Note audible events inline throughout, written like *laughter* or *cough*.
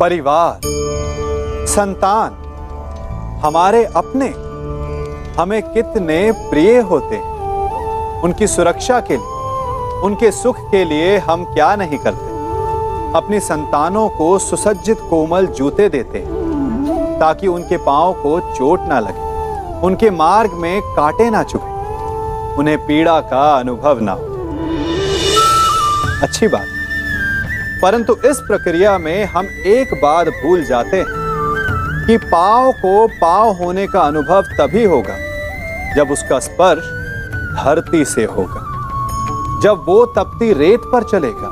परिवार, संतान, हमारे अपने, हमें कितने प्रिय होते उनकी सुरक्षा के लिए, उनके सुख के लिए हम क्या नहीं करते। अपनी संतानों को सुसज्जित कोमल जूते देते हैं, ताकि उनके पाँव को चोट ना लगे, उनके मार्ग में कांटे ना चुभे, उन्हें पीड़ा का अनुभव ना हो। अच्छी बात। परंतु इस प्रक्रिया में हम एक बात भूल जाते हैं कि पाव को पाव होने का अनुभव तभी होगा जब उसका स्पर्श धरती से होगा, जब वो तपती रेत पर चलेगा,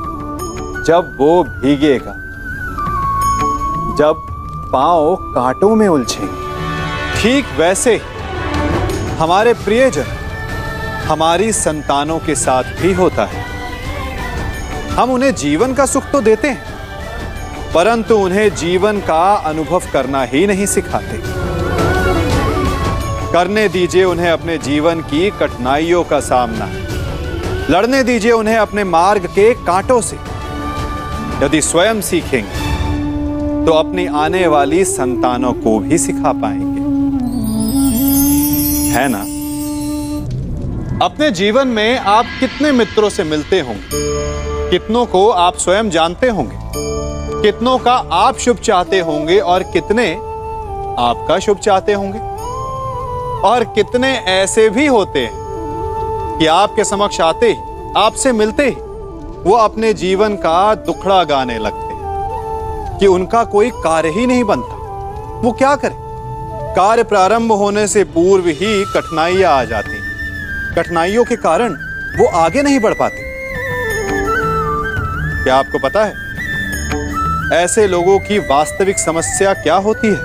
जब वो भीगेगा, जब पाँव कांटों में उलझेंगे। ठीक वैसे हमारे प्रियजन हमारी संतानों के साथ भी होता है। हम उन्हें जीवन का सुख तो देते हैं, परंतु उन्हें जीवन का अनुभव करना ही नहीं सिखाते। करने दीजिए उन्हें अपने जीवन की कठिनाइयों का सामना। लड़ने दीजिए उन्हें अपने मार्ग के कांटों से। यदि स्वयं सीखेंगे तो अपनी आने वाली संतानों को भी सिखा पाएँगे। है ना? अपने जीवन में आप कितने मित्रों से मिलते होंगे? कितनों को आप स्वयं जानते होंगे? कितनों का आप शुभ चाहते होंगे और कितने आपका शुभ चाहते होंगे? और कितने ऐसे भी होते हैं कि आपके समक्ष आते ही, आपसे मिलते ही, वो अपने जीवन का दुखड़ा गाने लगते हैं कि उनका कोई कार्य ही नहीं बनता। वो क्या करे? कार्य प्रारंभ होने से पूर्व ही कठिनाइयाँ आ जाती कठिनाइयों के कारण वो आगे नहीं बढ़ पाते। क्या आपको पता है? ऐसे लोगों की वास्तविक समस्या क्या होती है?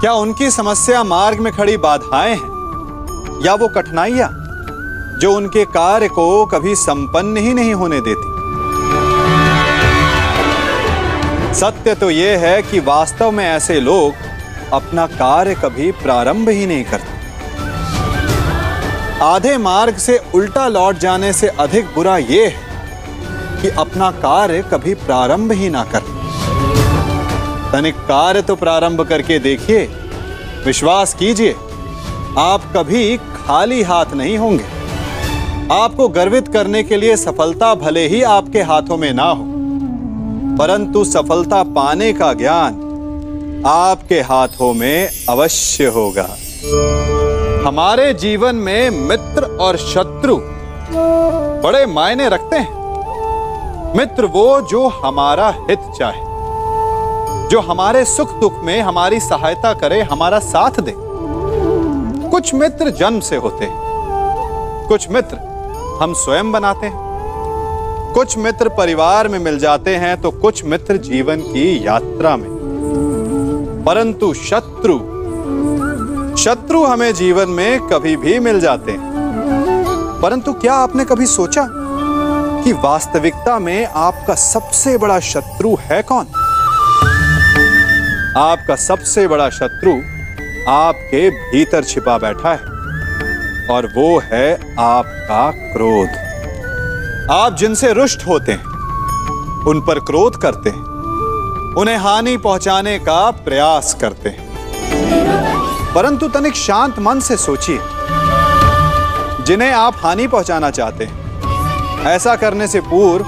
क्या उनकी समस्या मार्ग में खड़ी बाधाएँ हैं? या वो कठिनाइयाँ, जो उनके कार्य को कभी संपन्न ही नहीं होने देती? सत्य तो यह है कि वास्तव में ऐसे लोग अपना कार्य कभी प्रारंभ ही नहीं करते। आधे मार्ग से उल्टा लौट जाने से अधिक बुरा यह है कि अपना कार्य कभी प्रारंभ ही ना कर। तनिक कार्य तो प्रारंभ करके देखिए। विश्वास कीजिए, आप कभी खाली हाथ नहीं होंगे। आपको गर्वित करने के लिए सफलता भले ही आपके हाथों में ना हो, परंतु सफलता पाने का ज्ञान आपके हाथों में अवश्य होगा। हमारे जीवन में मित्र और शत्रु बड़े मायने रखते हैं। मित्र, वो जो हमारा हित चाहे, जो हमारे सुख दुख में हमारी सहायता करे, हमारा साथ दे। कुछ मित्र जन्म से होते हैं। कुछ मित्र हम स्वयं बनाते हैं। कुछ मित्र परिवार में मिल जाते हैं तो कुछ मित्र जीवन की यात्रा में। परंतु शत्रु शत्रु हमें जीवन में कभी भी मिल जाते हैं। परंतु क्या आपने कभी सोचा? कि वास्तविकता में आपका सबसे बड़ा शत्रु है कौन? आपका सबसे बड़ा शत्रु आपके भीतर छिपा बैठा है, और वो है आपका क्रोध। आप जिनसे रुष्ट होते हैं, उन पर क्रोध करते हैं, उन्हें हानि पहुँचाने का प्रयास करते हैं। परंतु तनिक शांत मन से सोचिए, जिन्हें आप हानि पहुंचाना चाहते हैं ऐसा करने से पूर्व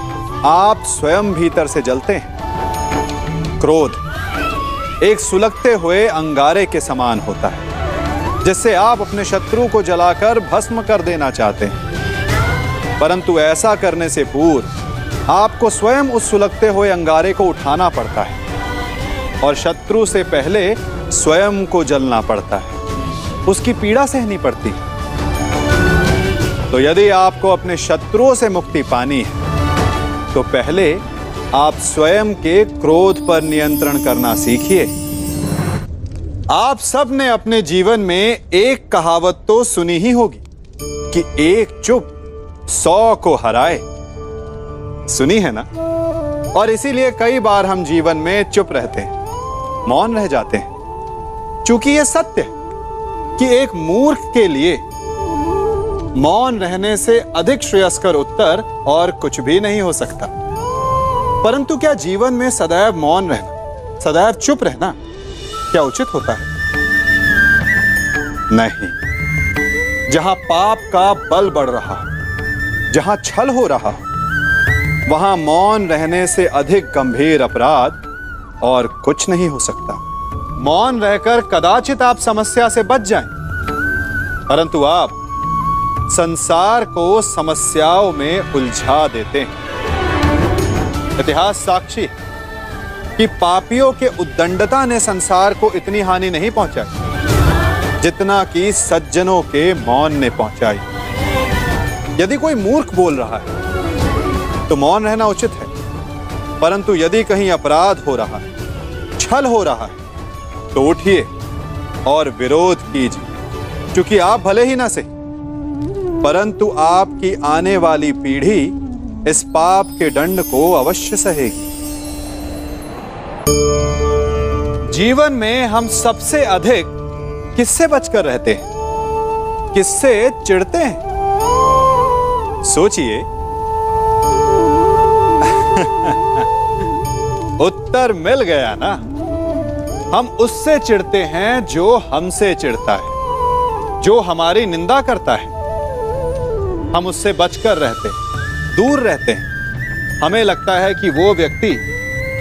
आप स्वयं भीतर से जलते हैं। क्रोध एक सुलगते हुए अंगारे के समान होता है, जिससे आप अपने शत्रु को जलाकर भस्म कर देना चाहते हैं। परंतु ऐसा करने से पूर्व आपको स्वयं उस सुलगते हुए अंगारे को उठाना पड़ता है और शत्रु से पहले स्वयं को जलना पड़ता है। उसकी पीड़ा सहनी पड़ती है। तो यदि आपको अपने शत्रुओं से मुक्ति पानी है तो पहले आप स्वयं के क्रोध पर नियंत्रण करना सीखिए। आप सबने अपने जीवन में एक कहावत तो सुनी ही होगी कि एक चुप सौ को हराए। सुनी है ना? और इसीलिए कई बार हम जीवन में चुप रहते हैं, मौन रह जाते हैं क्योंकि यह सत्य है कि एक मूर्ख के लिए मौन रहने से अधिक श्रेयस्कर उत्तर और कुछ भी नहीं हो सकता। परंतु क्या जीवन में सदैव मौन रहना सदैव चुप रहना क्या उचित होता है? नहीं। जहाँ पाप का बल बढ़ रहा जहाँ छल हो रहा वहाँ मौन रहने से अधिक गंभीर अपराध और कुछ नहीं हो सकता। मौन रहकर कदाचित आप समस्या से बच जाएँ, परंतु आप संसार को समस्याओं में उलझा देते हैं। इतिहास साक्षी है कि पापियों के उद्दंडता ने संसार को इतनी हानि नहीं पहुंचाई, जितना कि सज्जनों के मौन ने पहुंचाई। यदि कोई मूर्ख बोल रहा है तो मौन रहना उचित है। परंतु यदि कहीं अपराध हो रहा है, छल हो रहा है तो उठिए और विरोध कीजिए, क्योंकि आप भले ही ना सही। परंतु आपकी आने वाली पीढ़ी इस पाप के दंड को अवश्य सहेगी। जीवन में हम सबसे अधिक किससे बचकर रहते हैं? किससे चिढ़ते हैं? सोचिए। *laughs* उत्तर मिल गया ना? हम उससे चिढ़ते हैं जो हमसे चिढ़ता है, जो हमारी निंदा करता है। हम उससे बचकर रहते हैं, दूर रहते हैं। हमें लगता है कि वो व्यक्ति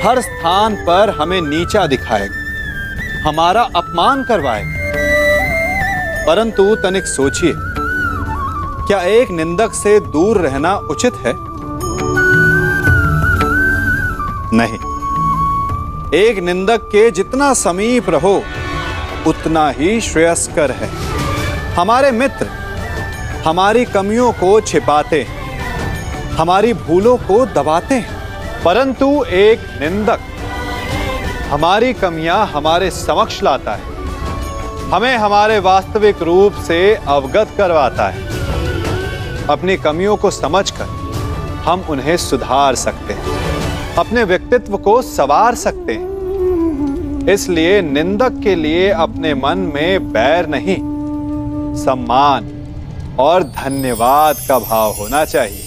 हर स्थान पर हमें नीचा दिखाएगा, हमारा अपमान करवाएगा। परंतु तनिक सोचिए, क्या एक निंदक से दूर रहना उचित है? नहीं, एक निंदक के जितना समीप रहो, उतना ही श्रेयस्कर है। हमारे मित्र हमारी कमियों को छिपाते हैं, हमारी भूलों को दबाते हैं। परंतु एक निंदक हमारी कमियाँ हमारे समक्ष लाता है, हमें हमारे वास्तविक रूप से अवगत करवाता है। अपनी कमियों को समझकर हम उन्हें सुधार सकते हैं, अपने व्यक्तित्व को सवार सकते हैं। इसलिए निंदक के लिए अपने मन में बैर नहीं, सम्मान और धन्यवाद का भाव होना चाहिए।